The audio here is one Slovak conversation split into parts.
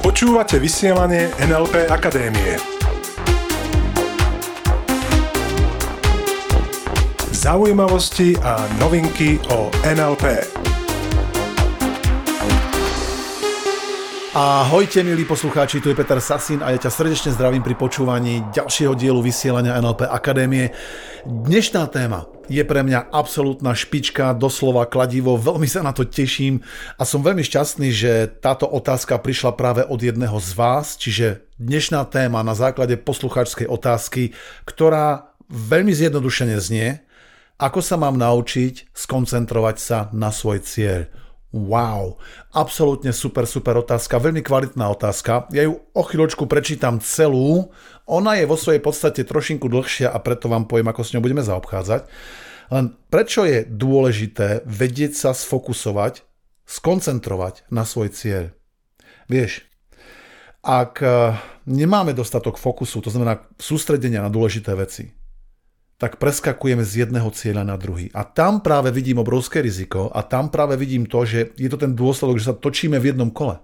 Počúvate vysielanie NLP Akadémie. Zaujímavosti a novinky o NLP. Ahojte milí poslucháči, tu je Peter Sasin a ja ťa srdečne zdravím pri počúvaní ďalšieho dielu vysielania NLP Akadémie. Dnešná téma je pre mňa absolútna špička, doslova kladivo, veľmi sa na to teším a som veľmi šťastný, že táto otázka prišla práve od jedného z vás, čiže dnešná téma na základe poslucháčskej otázky, ktorá veľmi zjednodušene znie, ako sa mám naučiť skoncentrovať sa na svoj cieľ. Wow, absolútne super, super otázka, veľmi kvalitná otázka. Ja ju o chvíľočku prečítam celú. Ona je vo svojej podstate trošinku dlhšia a preto vám poviem, ako s ňou budeme zaobchádzať. Len prečo je dôležité vedieť sa sfokusovať, skoncentrovať na svoj cieľ? Vieš, ak eh, nemáme dostatok fokusu, to znamená sústredenia na dôležité veci, tak preskakujeme z jedného cieľa na druhý. A tam práve vidím obrovské riziko a tam práve vidím to, že je to ten dôsledok, že sa točíme v jednom kole.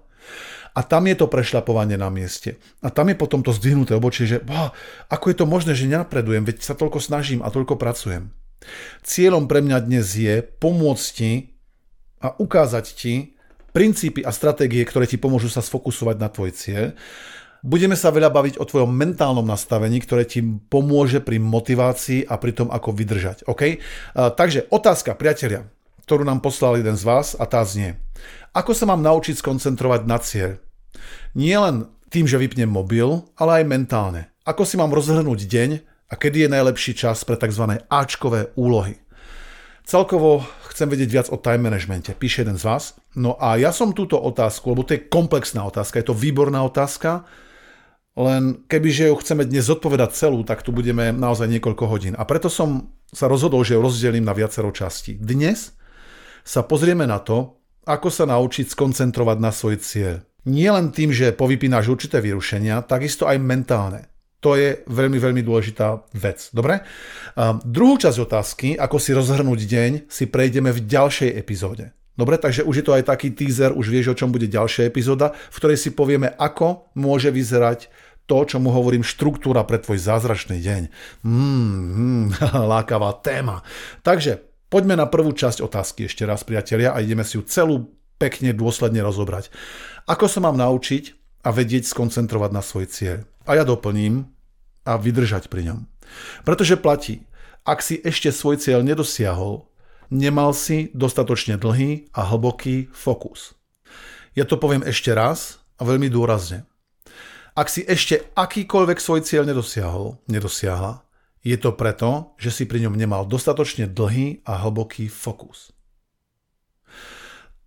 A tam je to prešľapovanie na mieste. A tam je potom to zdvihnuté obočie, že oh, ako je to možné, že nenapredujem, veď sa toľko snažím a toľko pracujem. Cieľom pre mňa dnes je pomôcť ti a ukázať ti princípy a stratégie, ktoré ti pomôžu sa sfokusovať na tvoj cieľ Budeme sa veľa baviť o tvojom mentálnom nastavení, ktoré ti pomôže pri motivácii a pri tom, ako vydržať. OK? Takže otázka, priatelia, ktorú nám poslal jeden z vás a tá znie. Ako sa mám naučiť skoncentrovať na cieľ? Nie len tým, že vypnem mobil, ale aj mentálne. Ako si mám rozhrnúť deň a kedy je najlepší čas pre tzv. Ačkové úlohy? Celkovo chcem vedieť viac o time managemente, píše jeden z vás. No a ja som túto otázku, lebo to je komplexná otázka, je to výborná otázka, len kebyže ju chceme dnes zodpovedať celú, tak tu budeme naozaj niekoľko hodín. A preto som sa rozhodol, že ju rozdelím na viacero častí. Dnes sa pozrieme na to, ako sa naučiť skoncentrovať na svoj cieľ. Nie len tým, že povypínaš určité vyrušenia, takisto aj mentálne. To je veľmi, veľmi dôležitá vec. Dobre? A druhú časť otázky, ako si rozhrnúť deň, si prejdeme v ďalšej epizóde. Dobre, takže už je to aj taký teaser, už vieš, o čom bude ďalšia epizóda, v ktorej si povieme, ako môže vyzerať to, čo mu hovorím, štruktúra pre tvoj zázračný deň. Mm, lákavá téma. Takže poďme na prvú časť otázky ešte raz, priatelia, a ideme si ju celú pekne dôsledne rozobrať. Ako sa mám naučiť a vedieť skoncentrovať na svoj cieľ? A ja doplním a vydržať pri ňom. Pretože platí, ak si ešte svoj cieľ nedosiahol, nemal si dostatočne dlhý a hlboký fokus. Ja to poviem ešte raz a veľmi dôrazne. Ak si ešte akýkoľvek svoj cieľ nedosiahol, nedosiahla, je to preto, že si pri ňom nemal dostatočne dlhý a hlboký fokus.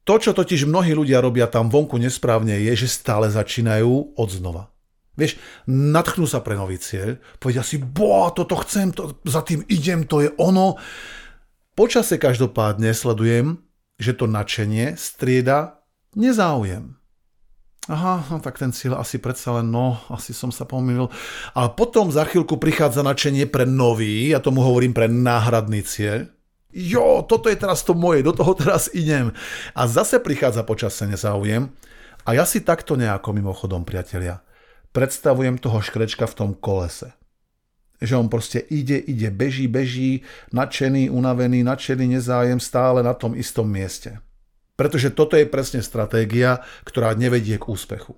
To, čo totiž mnohí ľudia robia tam vonku nesprávne, je, že stále začínajú od znova. Vieš, nadchnú sa pre nový cieľ, povedia si, bo, toto chcem, to, za tým idem, to je ono Počase každopádne sledujem, že to nadšenie strieda nezáujem. Aha, no tak ten cieľ asi predsa len, no, asi som sa pomýlil. A potom za chvíľku prichádza nadšenie pre nový, ja tomu hovorím pre náhradný cieľ. Jo, toto je teraz to moje, do toho teraz idem. A zase prichádza počasie nezáujem. A ja si takto nejako mimochodom, priatelia, predstavujem toho škrečka v tom kolese že on proste ide, ide, beží, beží, nadšený, unavený, nadšený, nezájem stále na tom istom mieste. Pretože toto je presne stratégia, ktorá nevedie k úspechu.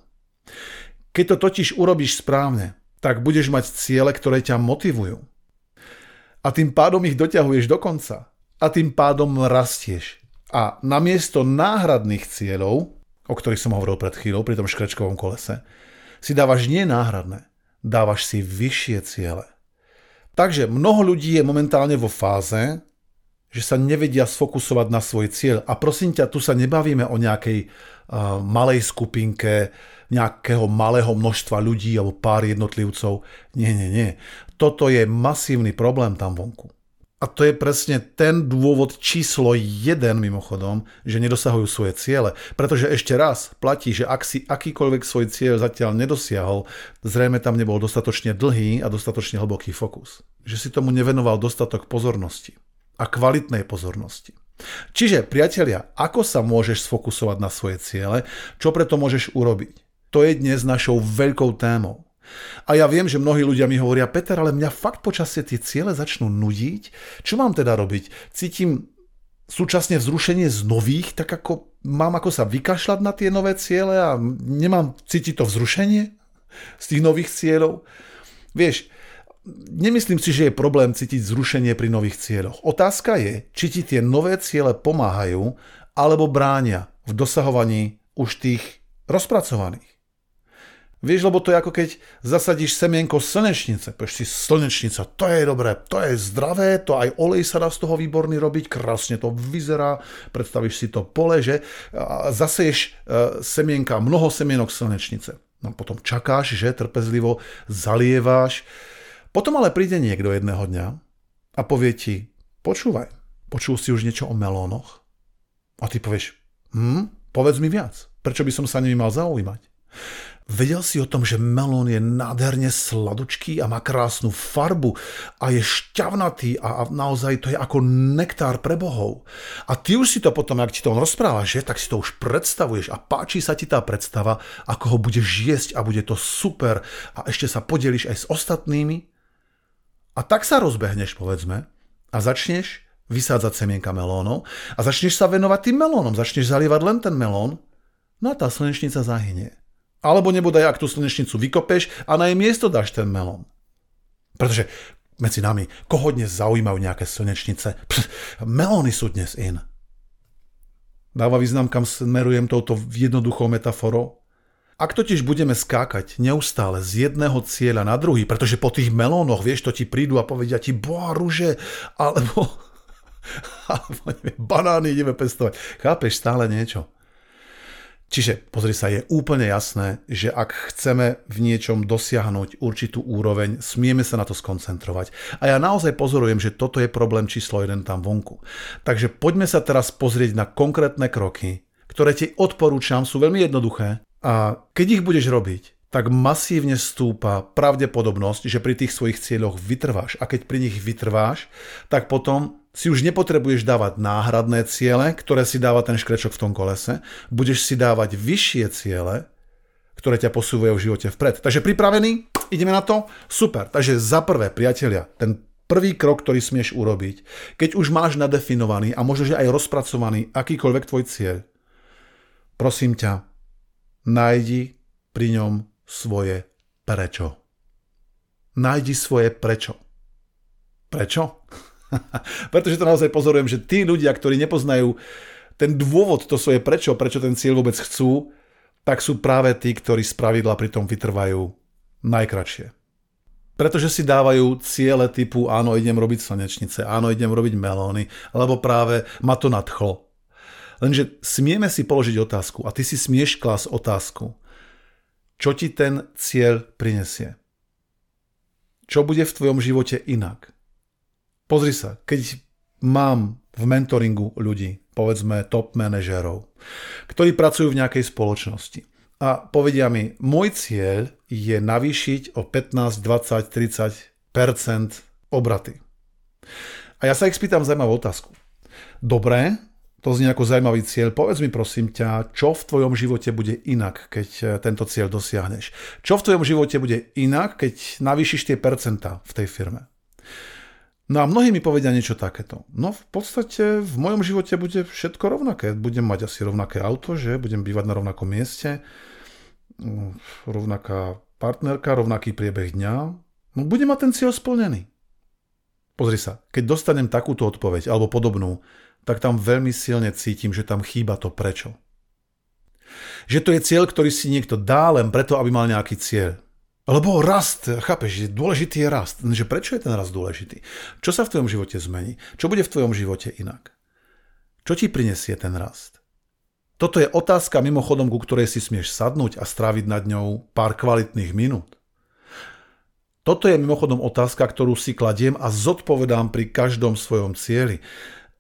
Keď to totiž urobíš správne, tak budeš mať ciele, ktoré ťa motivujú. A tým pádom ich doťahuješ do konca. A tým pádom rastieš. A namiesto náhradných cieľov, o ktorých som hovoril pred chvíľou pri tom škrečkovom kolese, si dávaš nie náhradné, dávaš si vyššie ciele. Takže mnoho ľudí je momentálne vo fáze, že sa nevedia sfokusovať na svoj cieľ. A prosím ťa, tu sa nebavíme o nejakej uh, malej skupinke, nejakého malého množstva ľudí alebo pár jednotlivcov. Nie, nie, nie. Toto je masívny problém tam vonku. A to je presne ten dôvod číslo jeden mimochodom, že nedosahujú svoje ciele. Pretože ešte raz platí, že ak si akýkoľvek svoj cieľ zatiaľ nedosiahol, zrejme tam nebol dostatočne dlhý a dostatočne hlboký fokus. Že si tomu nevenoval dostatok pozornosti a kvalitnej pozornosti. Čiže, priatelia, ako sa môžeš sfokusovať na svoje ciele, čo preto môžeš urobiť? To je dnes našou veľkou témou. A ja viem, že mnohí ľudia mi hovoria, Peter, ale mňa fakt počasie tie ciele začnú nudiť. Čo mám teda robiť? Cítim súčasne vzrušenie z nových, tak ako mám ako sa vykašľať na tie nové ciele a nemám cítiť to vzrušenie z tých nových cieľov. Vieš, nemyslím si, že je problém cítiť zrušenie pri nových cieľoch. Otázka je, či ti tie nové ciele pomáhajú alebo bránia v dosahovaní už tých rozpracovaných. Vieš, lebo to je ako keď zasadíš semienko slnečnice. Povieš si, slnečnica, to je dobré, to je zdravé, to aj olej sa dá z toho výborný robiť, krásne to vyzerá, predstavíš si to pole, že zaseješ e, semienka, mnoho semienok slnečnice. No potom čakáš, že trpezlivo zalieváš. Potom ale príde niekto jedného dňa a povie ti, počúvaj, počul si už niečo o melónoch? A ty povieš, hm, povedz mi viac, prečo by som sa nimi mal zaujímať? Vedel si o tom, že melón je nádherne sladučký a má krásnu farbu a je šťavnatý a, naozaj to je ako nektár pre bohov. A ty už si to potom, ak ti to on rozpráva, že, tak si to už predstavuješ a páči sa ti tá predstava, ako ho budeš jesť a bude to super a ešte sa podeliš aj s ostatnými. A tak sa rozbehneš, povedzme, a začneš vysádzať semienka melónov a začneš sa venovať tým melónom, začneš zalievať len ten melón, no a tá slnečnica zahynie. Alebo nebodaj, ak tú slnečnicu vykopeš a na jej miesto dáš ten melón. Pretože medzi nami, koho dnes zaujímajú nejaké slnečnice? Pff, melóny sú dnes in. Dáva význam, kam smerujem touto jednoduchou metaforou? Ak totiž budeme skákať neustále z jedného cieľa na druhý, pretože po tých melónoch, vieš, to ti prídu a povedia ti, boha ruže, alebo, alebo neviem, banány ideme pestovať. Chápeš stále niečo. Čiže pozri sa, je úplne jasné, že ak chceme v niečom dosiahnuť určitú úroveň, smieme sa na to skoncentrovať. A ja naozaj pozorujem, že toto je problém číslo jeden tam vonku. Takže poďme sa teraz pozrieť na konkrétne kroky, ktoré ti odporúčam, sú veľmi jednoduché a keď ich budeš robiť, tak masívne stúpa pravdepodobnosť, že pri tých svojich cieľoch vytrváš. A keď pri nich vytrváš, tak potom si už nepotrebuješ dávať náhradné ciele, ktoré si dáva ten škrečok v tom kolese. Budeš si dávať vyššie ciele, ktoré ťa posúvajú v živote vpred. Takže pripravený? Ideme na to? Super. Takže za prvé, priatelia, ten prvý krok, ktorý smieš urobiť, keď už máš nadefinovaný a možno, že aj rozpracovaný akýkoľvek tvoj cieľ, prosím ťa, nájdi pri ňom svoje prečo. Nájdi svoje prečo. Prečo? Pretože to naozaj pozorujem, že tí ľudia, ktorí nepoznajú ten dôvod, to svoje prečo, prečo ten cieľ vôbec chcú, tak sú práve tí, ktorí z pravidla pri tom vytrvajú najkračšie. Pretože si dávajú ciele typu áno, idem robiť slnečnice, áno, idem robiť melóny, lebo práve ma to nadchlo. Lenže smieme si položiť otázku a ty si smieš klas otázku. Čo ti ten cieľ prinesie? Čo bude v tvojom živote inak? Pozri sa, keď mám v mentoringu ľudí, povedzme top manažérov, ktorí pracujú v nejakej spoločnosti a povedia mi, môj cieľ je navýšiť o 15, 20, 30% obraty. A ja sa ich spýtam zaujímavú otázku. Dobre, to znie ako zaujímavý cieľ. Povedz mi prosím ťa, čo v tvojom živote bude inak, keď e, tento cieľ dosiahneš? Čo v tvojom živote bude inak, keď navýšiš tie percentá v tej firme? No a mnohí mi povedia niečo takéto. No v podstate v mojom živote bude všetko rovnaké. Budem mať asi rovnaké auto, že budem bývať na rovnakom mieste, mm, rovnaká partnerka, rovnaký priebeh dňa. No budem mať ten cieľ splnený. Pozri sa, keď dostanem takúto odpoveď alebo podobnú, tak tam veľmi silne cítim, že tam chýba to prečo. Že to je cieľ, ktorý si niekto dá len preto, aby mal nejaký cieľ. Lebo rast, chápeš, dôležitý je rast. Že prečo je ten rast dôležitý? Čo sa v tvojom živote zmení? Čo bude v tvojom živote inak? Čo ti prinesie ten rast? Toto je otázka mimochodom, ku ktorej si smieš sadnúť a stráviť nad ňou pár kvalitných minút. Toto je mimochodom otázka, ktorú si kladiem a zodpovedám pri každom svojom cieli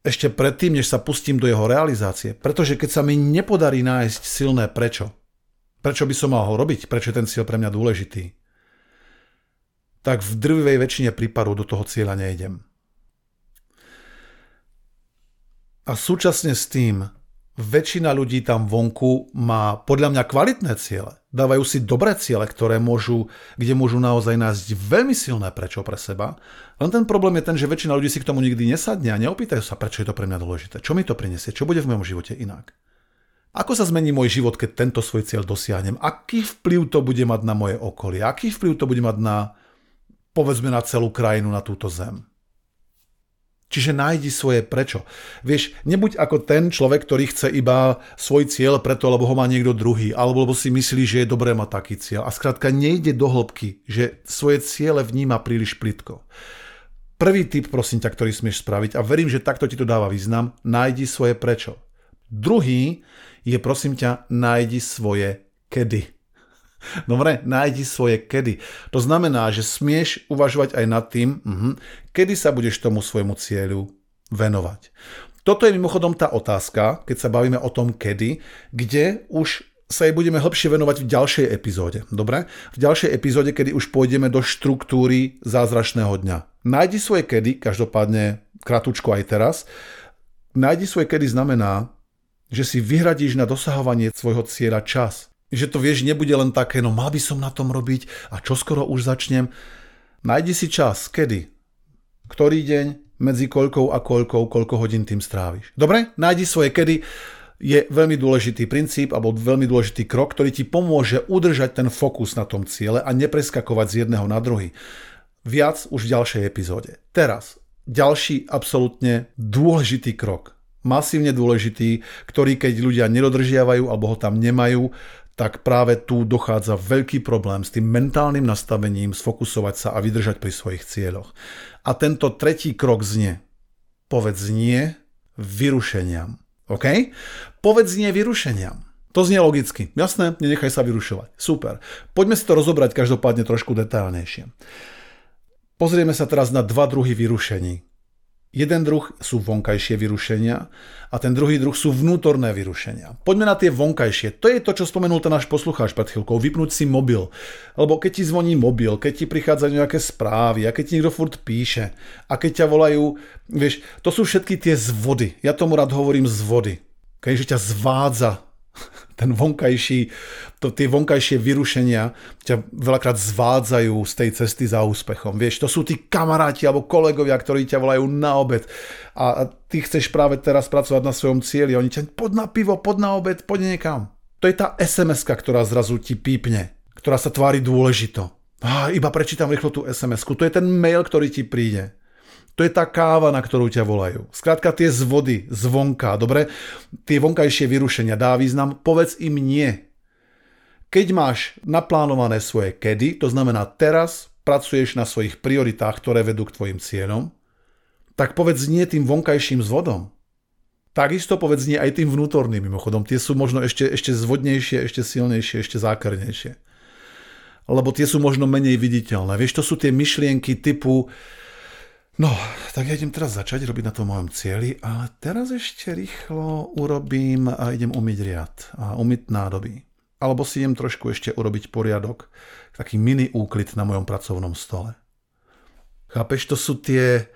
ešte predtým, než sa pustím do jeho realizácie. Pretože keď sa mi nepodarí nájsť silné prečo, prečo by som mal ho robiť, prečo je ten cieľ pre mňa dôležitý, tak v drvivej väčšine prípadov do toho cieľa nejdem. A súčasne s tým väčšina ľudí tam vonku má podľa mňa kvalitné ciele. Dávajú si dobré ciele, ktoré môžu, kde môžu naozaj nájsť veľmi silné prečo pre seba. Len ten problém je ten, že väčšina ľudí si k tomu nikdy nesadne a neopýtajú sa, prečo je to pre mňa dôležité. Čo mi to prinesie? Čo bude v mojom živote inak? Ako sa zmení môj život, keď tento svoj cieľ dosiahnem? Aký vplyv to bude mať na moje okolie? Aký vplyv to bude mať na, povedzme, na celú krajinu, na túto zem? Čiže nájdi svoje prečo. Vieš, nebuď ako ten človek, ktorý chce iba svoj cieľ preto, lebo ho má niekto druhý, alebo lebo si myslí, že je dobré mať taký cieľ. A skrátka nejde do hĺbky, že svoje ciele vníma príliš plitko. Prvý tip, prosím ťa, ktorý smieš spraviť, a verím, že takto ti to dáva význam, nájdi svoje prečo. Druhý je, prosím ťa, nájdi svoje kedy. Dobre, nájdi svoje kedy. To znamená, že smieš uvažovať aj nad tým, uh-huh, kedy sa budeš tomu svojmu cieľu venovať. Toto je mimochodom tá otázka, keď sa bavíme o tom kedy, kde už sa jej budeme hĺbšie venovať v ďalšej epizóde. Dobre? V ďalšej epizóde, kedy už pôjdeme do štruktúry zázračného dňa. Nájdi svoje kedy, každopádne kratučko aj teraz. Nájdi svoje kedy znamená, že si vyhradíš na dosahovanie svojho cieľa čas. Že to vieš, nebude len také, no mal by som na tom robiť a čo skoro už začnem. Najdi si čas, kedy, ktorý deň, medzi koľkou a koľkou, koľko hodín tým stráviš. Dobre? Nájdi svoje kedy je veľmi dôležitý princíp alebo veľmi dôležitý krok, ktorý ti pomôže udržať ten fokus na tom ciele a nepreskakovať z jedného na druhý. Viac už v ďalšej epizóde. Teraz, ďalší absolútne dôležitý krok masívne dôležitý, ktorý keď ľudia nedodržiavajú alebo ho tam nemajú, tak práve tu dochádza veľký problém s tým mentálnym nastavením sfokusovať sa a vydržať pri svojich cieľoch. A tento tretí krok znie, povedz nie vyrušeniam. OK? Povedz nie vyrušeniam. To znie logicky. Jasné, nenechaj sa vyrušovať. Super. Poďme si to rozobrať každopádne trošku detailnejšie. Pozrieme sa teraz na dva druhy vyrušení. Jeden druh sú vonkajšie vyrušenia a ten druhý druh sú vnútorné vyrušenia. Poďme na tie vonkajšie. To je to, čo spomenul ten náš poslucháč pred chvíľkou. Vypnúť si mobil. Lebo keď ti zvoní mobil, keď ti prichádzajú nejaké správy a keď ti niekto furt píše a keď ťa volajú, vieš, to sú všetky tie zvody. Ja tomu rád hovorím zvody. Keďže ťa zvádza ten vonkajší, to, tie vonkajšie vyrušenia ťa veľakrát zvádzajú z tej cesty za úspechom. Vieš, to sú tí kamaráti alebo kolegovia, ktorí ťa volajú na obed a ty chceš práve teraz pracovať na svojom cieli. Oni ťa pod na pivo, pod na obed, poď niekam. To je tá sms ktorá zrazu ti pípne, ktorá sa tvári dôležito. Ah, iba prečítam rýchlo tú sms To je ten mail, ktorý ti príde. To je tá káva, na ktorú ťa volajú. Skrátka tie zvody zvonka, dobre? Tie vonkajšie vyrušenia dá význam, povedz im nie. Keď máš naplánované svoje kedy, to znamená teraz pracuješ na svojich prioritách, ktoré vedú k tvojim cieľom, tak povedz nie tým vonkajším zvodom. Takisto povedz nie aj tým vnútorným mimochodom. Tie sú možno ešte, ešte zvodnejšie, ešte silnejšie, ešte zákernejšie. Lebo tie sú možno menej viditeľné. Vieš, to sú tie myšlienky typu No, tak ja idem teraz začať robiť na tom mojom cieli, ale teraz ešte rýchlo urobím a idem umyť riad a umyť nádoby. Alebo si idem trošku ešte urobiť poriadok, taký mini úklid na mojom pracovnom stole. Chápeš, to sú tie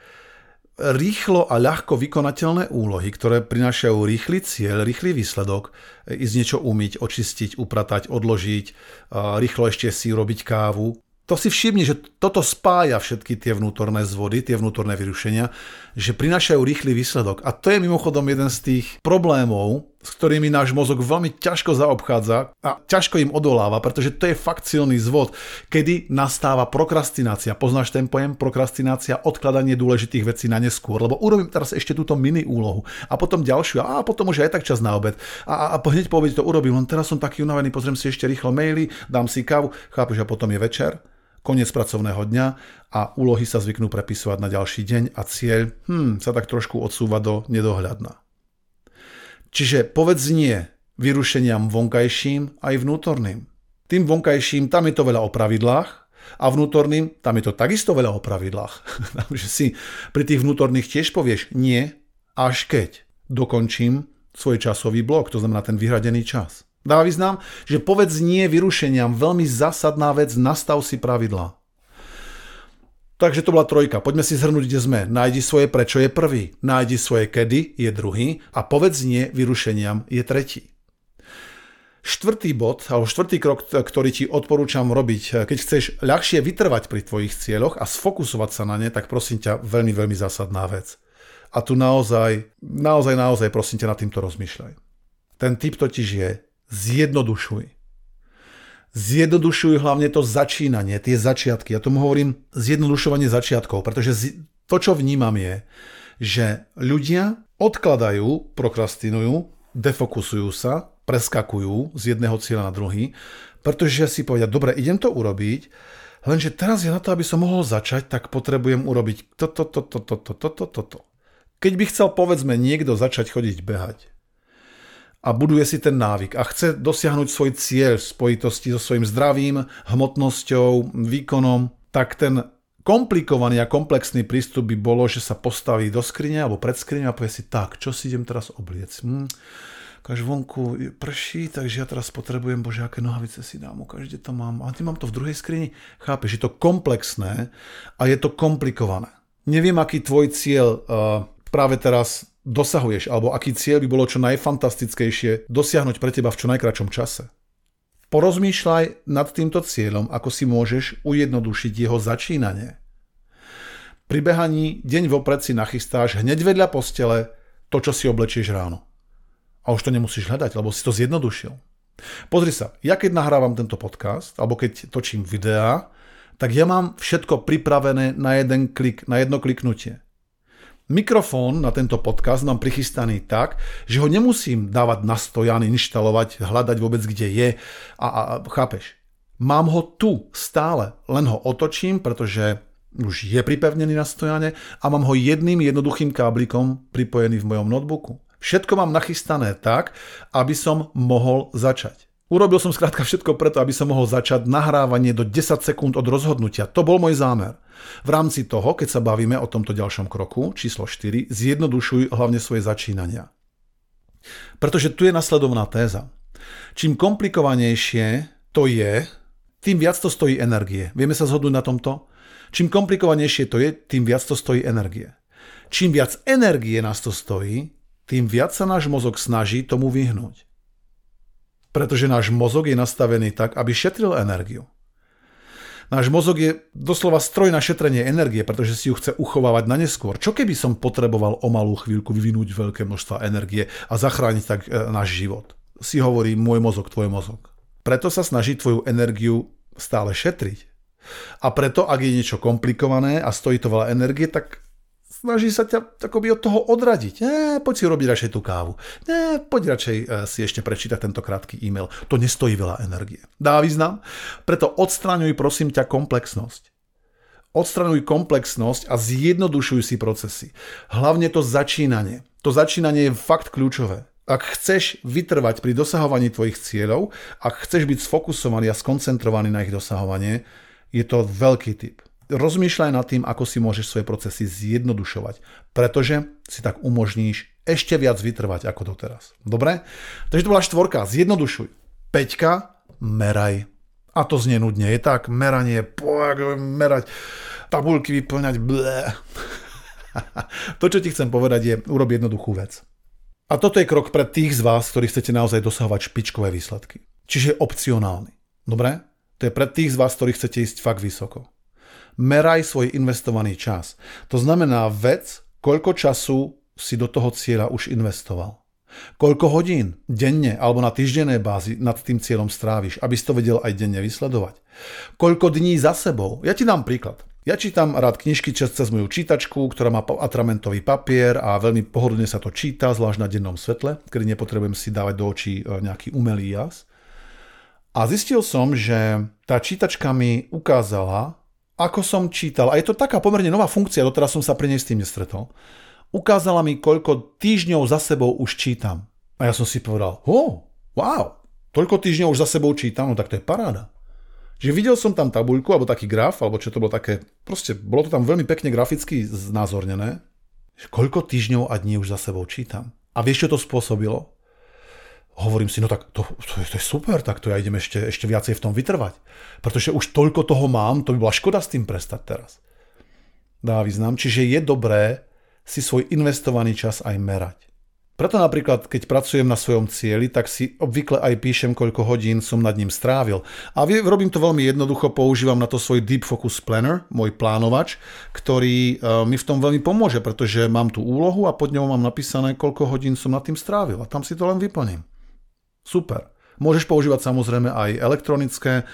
rýchlo a ľahko vykonateľné úlohy, ktoré prinášajú rýchly cieľ, rýchly výsledok, ísť niečo umyť, očistiť, upratať, odložiť, rýchlo ešte si urobiť kávu to si všimni, že toto spája všetky tie vnútorné zvody, tie vnútorné vyrušenia, že prinášajú rýchly výsledok. A to je mimochodom jeden z tých problémov, s ktorými náš mozog veľmi ťažko zaobchádza a ťažko im odoláva, pretože to je fakt silný zvod, kedy nastáva prokrastinácia. Poznáš ten pojem prokrastinácia, odkladanie dôležitých vecí na neskôr, lebo urobím teraz ešte túto mini úlohu a potom ďalšiu a potom už aj tak čas na obed a, a hneď po obede to urobím, len teraz som taký unavený, pozriem si ešte rýchlo maily, dám si kávu, chápeš, a potom je večer koniec pracovného dňa a úlohy sa zvyknú prepisovať na ďalší deň a cieľ hmm, sa tak trošku odsúva do nedohľadna. Čiže povedz nie vyrušeniam vonkajším aj vnútorným. Tým vonkajším tam je to veľa o pravidlách a vnútorným tam je to takisto veľa o pravidlách. Takže si pri tých vnútorných tiež povieš nie, až keď dokončím svoj časový blok, to znamená ten vyhradený čas. Dáva význam, že povedz nie vyrušeniam, veľmi zásadná vec, nastav si pravidla. Takže to bola trojka. Poďme si zhrnúť, kde sme. Nájdi svoje prečo je prvý. Nájdi svoje kedy je druhý. A povedz nie vyrušeniam je tretí. Štvrtý bod, alebo štvrtý krok, ktorý ti odporúčam robiť, keď chceš ľahšie vytrvať pri tvojich cieľoch a sfokusovať sa na ne, tak prosím ťa, veľmi, veľmi zásadná vec. A tu naozaj, naozaj, naozaj prosím ťa nad týmto rozmýšľaj. Ten typ totiž je zjednodušuj. Zjednodušuj hlavne to začínanie, tie začiatky. Ja tomu hovorím zjednodušovanie začiatkov, pretože to, čo vnímam je, že ľudia odkladajú, prokrastinujú, defokusujú sa preskakujú z jedného cieľa na druhý, pretože si povedia, dobre, idem to urobiť, lenže teraz ja na to, aby som mohol začať, tak potrebujem urobiť toto, toto, toto, toto, toto. Keď by chcel, povedzme, niekto začať chodiť behať a buduje si ten návyk a chce dosiahnuť svoj cieľ v spojitosti so svojím zdravím, hmotnosťou, výkonom, tak ten komplikovaný a komplexný prístup by bolo, že sa postaví do skrine alebo pred skrine a povie si, tak, čo si idem teraz obliec? Hm, ukáž vonku prší, takže ja teraz potrebujem, bože, aké nohavice si dám, ukáž, kde to mám. A ty mám to v druhej skrini. Chápeš, je to komplexné a je to komplikované. Neviem, aký tvoj cieľ uh, práve teraz dosahuješ, alebo aký cieľ by bolo čo najfantastickejšie dosiahnuť pre teba v čo najkračom čase. Porozmýšľaj nad týmto cieľom, ako si môžeš ujednodušiť jeho začínanie. Pri behaní deň vopred si nachystáš hneď vedľa postele to, čo si oblečieš ráno. A už to nemusíš hľadať, lebo si to zjednodušil. Pozri sa, ja keď nahrávam tento podcast, alebo keď točím videá, tak ja mám všetko pripravené na jeden klik, na jedno kliknutie. Mikrofón na tento podcast mám prichystaný tak, že ho nemusím dávať na stojan, inštalovať, hľadať vôbec, kde je. A, a, a chápeš? Mám ho tu stále, len ho otočím, pretože už je pripevnený na stojane a mám ho jedným jednoduchým káblikom pripojený v mojom notebooku. Všetko mám nachystané tak, aby som mohol začať. Urobil som skrátka všetko preto, aby som mohol začať nahrávanie do 10 sekúnd od rozhodnutia. To bol môj zámer. V rámci toho, keď sa bavíme o tomto ďalšom kroku, číslo 4, zjednodušuj hlavne svoje začínania. Pretože tu je nasledovná téza. Čím komplikovanejšie to je, tým viac to stojí energie. Vieme sa zhodnúť na tomto? Čím komplikovanejšie to je, tým viac to stojí energie. Čím viac energie nás to stojí, tým viac sa náš mozog snaží tomu vyhnúť. Pretože náš mozog je nastavený tak, aby šetril energiu. Náš mozog je doslova stroj na šetrenie energie, pretože si ju chce uchovávať na neskôr. Čo keby som potreboval o malú chvíľku vyvinúť veľké množstva energie a zachrániť tak e, náš život? Si hovorí môj mozog, tvoj mozog. Preto sa snaží tvoju energiu stále šetriť. A preto, ak je niečo komplikované a stojí to veľa energie, tak snaží sa ťa akoby od toho odradiť. Nie, poď si urobiť radšej tú kávu. Nie, poď radšej e, si ešte prečítať tento krátky e-mail. To nestojí veľa energie. Dá význam? Preto odstraňuj prosím ťa komplexnosť. Odstraňuj komplexnosť a zjednodušuj si procesy. Hlavne to začínanie. To začínanie je fakt kľúčové. Ak chceš vytrvať pri dosahovaní tvojich cieľov, ak chceš byť sfokusovaný a skoncentrovaný na ich dosahovanie, je to veľký tip rozmýšľaj nad tým, ako si môžeš svoje procesy zjednodušovať, pretože si tak umožníš ešte viac vytrvať ako doteraz. Dobre? Takže to bola štvorka, zjednodušuj. Peťka, meraj. A to znie nudne. Je tak, meranie, merať, tabulky vyplňať, blé. to, čo ti chcem povedať, je, urob jednoduchú vec. A toto je krok pre tých z vás, ktorí chcete naozaj dosahovať špičkové výsledky. Čiže opcionálny. Dobre? To je pre tých z vás, ktorí chcete ísť fakt vysoko meraj svoj investovaný čas. To znamená vec, koľko času si do toho cieľa už investoval. Koľko hodín denne alebo na týždennej bázi nad tým cieľom stráviš, aby si to vedel aj denne vysledovať. Koľko dní za sebou. Ja ti dám príklad. Ja čítam rád knižky cez moju čítačku, ktorá má atramentový papier a veľmi pohodlne sa to číta, zvlášť na dennom svetle, kedy nepotrebujem si dávať do očí e, nejaký umelý jas. A zistil som, že tá čítačka mi ukázala, ako som čítal, a je to taká pomerne nová funkcia, doteraz som sa pri nej s tým nestretol, ukázala mi, koľko týždňov za sebou už čítam. A ja som si povedal, oh, wow, toľko týždňov už za sebou čítam, no tak to je paráda. Že videl som tam tabuľku, alebo taký graf, alebo čo to bolo také, proste bolo to tam veľmi pekne graficky znázornené, koľko týždňov a dní už za sebou čítam. A vieš, čo to spôsobilo? Hovorím si, no tak to, to, je, to je super, tak to ja idem ešte, ešte viacej v tom vytrvať. Pretože už toľko toho mám, to by bola škoda s tým prestať teraz. dá význam, čiže je dobré si svoj investovaný čas aj merať. Preto napríklad, keď pracujem na svojom cieli, tak si obvykle aj píšem, koľko hodín som nad ním strávil. A robím to veľmi jednoducho, používam na to svoj Deep Focus Planner, môj plánovač, ktorý e, mi v tom veľmi pomôže, pretože mám tú úlohu a pod ňou mám napísané, koľko hodín som nad tým strávil. A tam si to len vyplním. Super. Môžeš používať samozrejme aj elektronické e,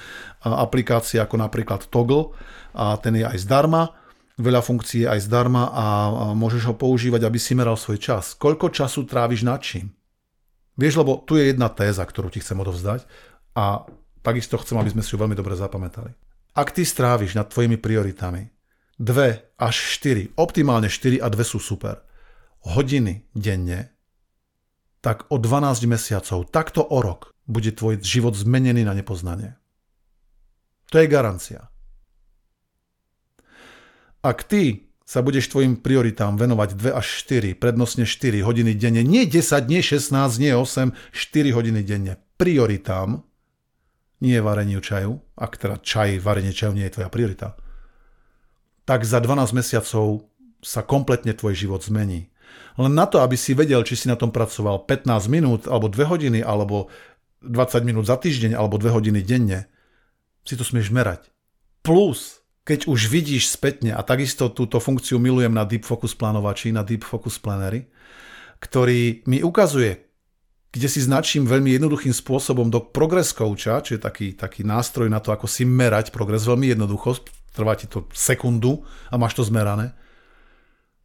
aplikácie, ako napríklad Toggle, a ten je aj zdarma veľa funkcií aj zdarma a môžeš ho používať, aby si meral svoj čas. Koľko času tráviš nad čím? Vieš, lebo tu je jedna téza, ktorú ti chcem odovzdať a takisto chcem, aby sme si ju veľmi dobre zapamätali. Ak ty stráviš nad tvojimi prioritami 2 až 4, optimálne 4 a 2 sú super, hodiny denne, tak o 12 mesiacov, takto o rok, bude tvoj život zmenený na nepoznanie. To je garancia. Ak ty sa budeš tvojim prioritám venovať 2 až 4, prednostne 4 hodiny denne, nie 10, nie 16, nie 8, 4 hodiny denne. Prioritám, nie vareniu čaju, ak teda čaj, varenie čaju nie je tvoja priorita, tak za 12 mesiacov sa kompletne tvoj život zmení. Len na to, aby si vedel, či si na tom pracoval 15 minút, alebo 2 hodiny, alebo 20 minút za týždeň, alebo 2 hodiny denne, si to smieš merať. Plus keď už vidíš spätne, a takisto túto funkciu milujem na Deep Focus plánovači, na Deep Focus Plannery, ktorý mi ukazuje, kde si značím veľmi jednoduchým spôsobom do Progress Coacha, čiže taký, taký nástroj na to, ako si merať progres, veľmi jednoducho, trvá ti to sekundu a máš to zmerané.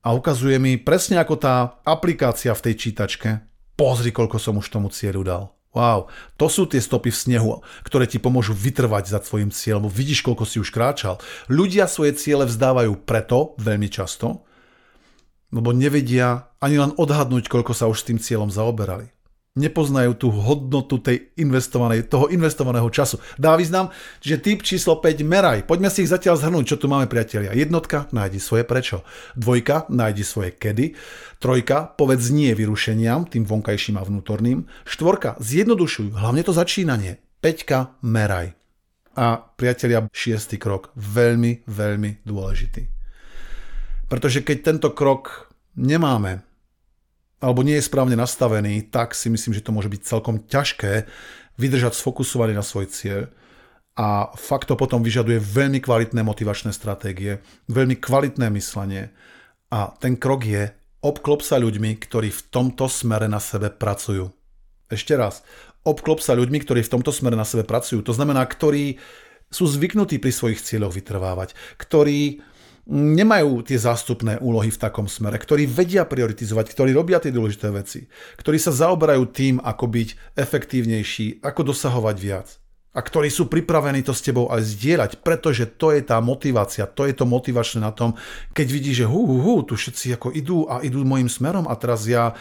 A ukazuje mi presne ako tá aplikácia v tej čítačke, pozri, koľko som už tomu cieľu dal. Wow, to sú tie stopy v snehu, ktoré ti pomôžu vytrvať za tvojim cieľom. Vidíš, koľko si už kráčal. Ľudia svoje ciele vzdávajú preto veľmi často, lebo nevedia ani len odhadnúť, koľko sa už s tým cieľom zaoberali nepoznajú tú hodnotu tej investovanej, toho investovaného času. Dá význam, že typ číslo 5 meraj. Poďme si ich zatiaľ zhrnúť, čo tu máme priatelia. Jednotka, nájdi svoje prečo. Dvojka, nájdi svoje kedy. Trojka, povedz nie vyrušeniam, tým vonkajším a vnútorným. Štvorka, zjednodušuj, hlavne to začínanie. Peťka, meraj. A priatelia, šiestý krok, veľmi, veľmi dôležitý. Pretože keď tento krok nemáme, alebo nie je správne nastavený, tak si myslím, že to môže byť celkom ťažké vydržať sfokusovaný na svoj cieľ a fakt to potom vyžaduje veľmi kvalitné motivačné stratégie, veľmi kvalitné myslenie a ten krok je obklop sa ľuďmi, ktorí v tomto smere na sebe pracujú. Ešte raz, obklop sa ľuďmi, ktorí v tomto smere na sebe pracujú. To znamená, ktorí sú zvyknutí pri svojich cieľoch vytrvávať, ktorí nemajú tie zástupné úlohy v takom smere, ktorí vedia prioritizovať, ktorí robia tie dôležité veci, ktorí sa zaoberajú tým, ako byť efektívnejší, ako dosahovať viac a ktorí sú pripravení to s tebou aj zdieľať, pretože to je tá motivácia, to je to motivačné na tom, keď vidí, že hu, hu, hu, tu všetci ako idú a idú môjim smerom a teraz ja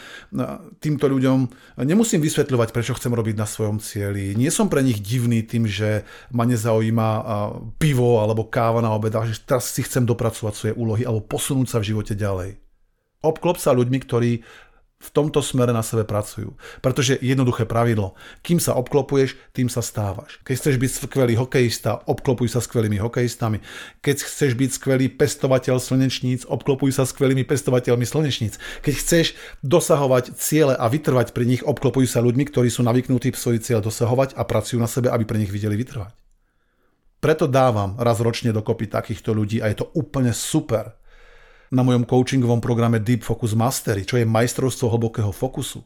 týmto ľuďom nemusím vysvetľovať, prečo chcem robiť na svojom cieli. Nie som pre nich divný tým, že ma nezaujíma pivo alebo káva na obed, že teraz si chcem dopracovať svoje úlohy alebo posunúť sa v živote ďalej. Obklop sa ľuďmi, ktorí v tomto smere na sebe pracujú. Pretože jednoduché pravidlo, kým sa obklopuješ, tým sa stávaš. Keď chceš byť skvelý hokejista, obklopuj sa skvelými hokejistami. Keď chceš byť skvelý pestovateľ slnečníc, obklopuj sa skvelými pestovateľmi slnečníc. Keď chceš dosahovať ciele a vytrvať pri nich, obklopuj sa ľuďmi, ktorí sú navyknutí svoj cieľ dosahovať a pracujú na sebe, aby pre nich videli vytrvať. Preto dávam raz ročne dokopy takýchto ľudí a je to úplne super na mojom coachingovom programe Deep Focus Mastery, čo je majstrovstvo hlbokého fokusu,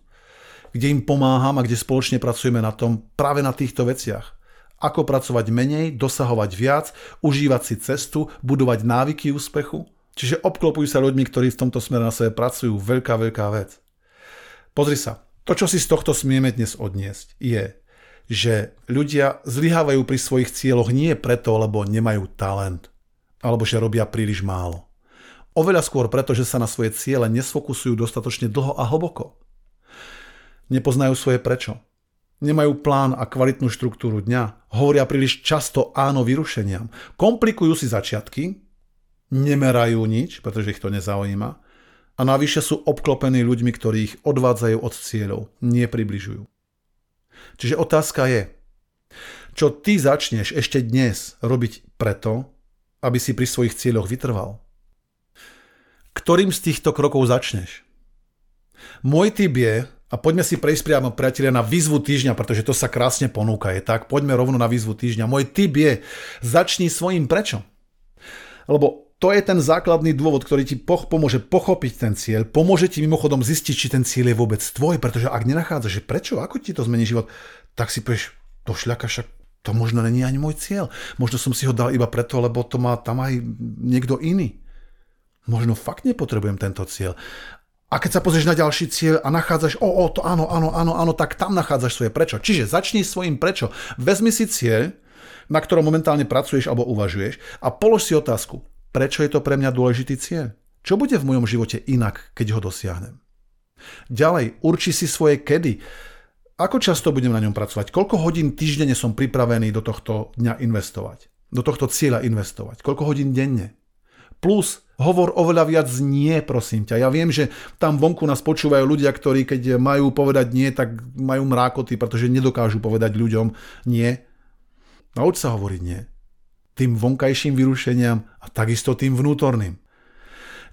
kde im pomáham a kde spoločne pracujeme na tom práve na týchto veciach. Ako pracovať menej, dosahovať viac, užívať si cestu, budovať návyky úspechu. Čiže obklopujú sa ľuďmi, ktorí v tomto smere na sebe pracujú. Veľká, veľká vec. Pozri sa, to, čo si z tohto smieme dnes odniesť, je, že ľudia zlyhávajú pri svojich cieľoch nie preto, lebo nemajú talent, alebo že robia príliš málo. Oveľa skôr preto, že sa na svoje ciele nesfokusujú dostatočne dlho a hlboko. Nepoznajú svoje prečo. Nemajú plán a kvalitnú štruktúru dňa. Hovoria príliš často áno vyrušeniam. Komplikujú si začiatky, nemerajú nič, pretože ich to nezaujíma. A navyše sú obklopení ľuďmi, ktorí ich odvádzajú od cieľov, nepribližujú. Čiže otázka je, čo ty začneš ešte dnes robiť preto, aby si pri svojich cieľoch vytrval? Ktorým z týchto krokov začneš. Môj tip je, a poďme si prejsť priamo, priatelia, na výzvu týždňa, pretože to sa krásne ponúka. Je tak, poďme rovno na výzvu týždňa. Môj tip je, začni svojim prečo. Lebo to je ten základný dôvod, ktorý ti poch- pomôže pochopiť ten cieľ, pomôže ti mimochodom zistiť, či ten cieľ je vôbec tvoj, pretože ak nenachádzaš, že prečo, ako ti to zmení život, tak si povieš, to šľaka však to možno není ani môj cieľ. Možno som si ho dal iba preto, lebo to má tam aj niekto iný. Možno fakt nepotrebujem tento cieľ. A keď sa pozrieš na ďalší cieľ a nachádzaš, o, o, to áno, áno, áno, áno, tak tam nachádzaš svoje prečo. Čiže začni svojim prečo. Vezmi si cieľ, na ktorom momentálne pracuješ alebo uvažuješ a polož si otázku, prečo je to pre mňa dôležitý cieľ? Čo bude v mojom živote inak, keď ho dosiahnem? Ďalej, urči si svoje kedy. Ako často budem na ňom pracovať? Koľko hodín týždenne som pripravený do tohto dňa investovať? Do tohto cieľa investovať? Koľko hodín denne? Plus, hovor oveľa viac nie, prosím ťa. Ja viem, že tam vonku nás počúvajú ľudia, ktorí keď majú povedať nie, tak majú mrákoty, pretože nedokážu povedať ľuďom nie. Nauč sa hovoriť nie. Tým vonkajším vyrušeniam a takisto tým vnútorným.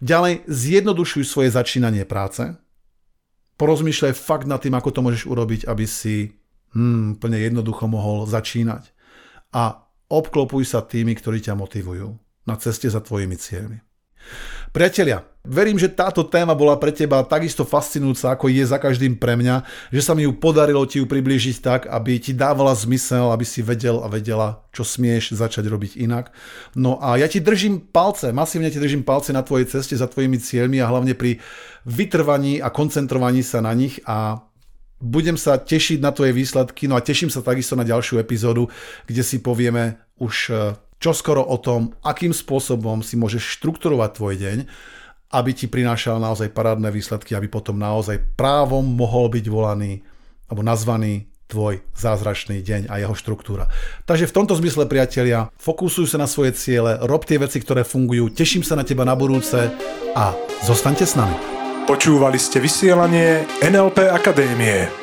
Ďalej, zjednodušuj svoje začínanie práce. Porozmýšľaj fakt nad tým, ako to môžeš urobiť, aby si hmm, plne jednoducho mohol začínať. A obklopuj sa tými, ktorí ťa motivujú na ceste za tvojimi cieľmi. Priatelia, verím, že táto téma bola pre teba takisto fascinujúca, ako je za každým pre mňa, že sa mi ju podarilo ti ju priblížiť tak, aby ti dávala zmysel, aby si vedel a vedela, čo smieš začať robiť inak. No a ja ti držím palce, masívne ti držím palce na tvojej ceste za tvojimi cieľmi a hlavne pri vytrvaní a koncentrovaní sa na nich a budem sa tešiť na tvoje výsledky, no a teším sa takisto na ďalšiu epizódu, kde si povieme už čoskoro o tom, akým spôsobom si môžeš štrukturovať tvoj deň, aby ti prinášal naozaj parádne výsledky, aby potom naozaj právom mohol byť volaný alebo nazvaný tvoj zázračný deň a jeho štruktúra. Takže v tomto zmysle, priatelia, fokusuj sa na svoje ciele, rob tie veci, ktoré fungujú, teším sa na teba na budúce a zostaňte s nami. Počúvali ste vysielanie NLP Akadémie.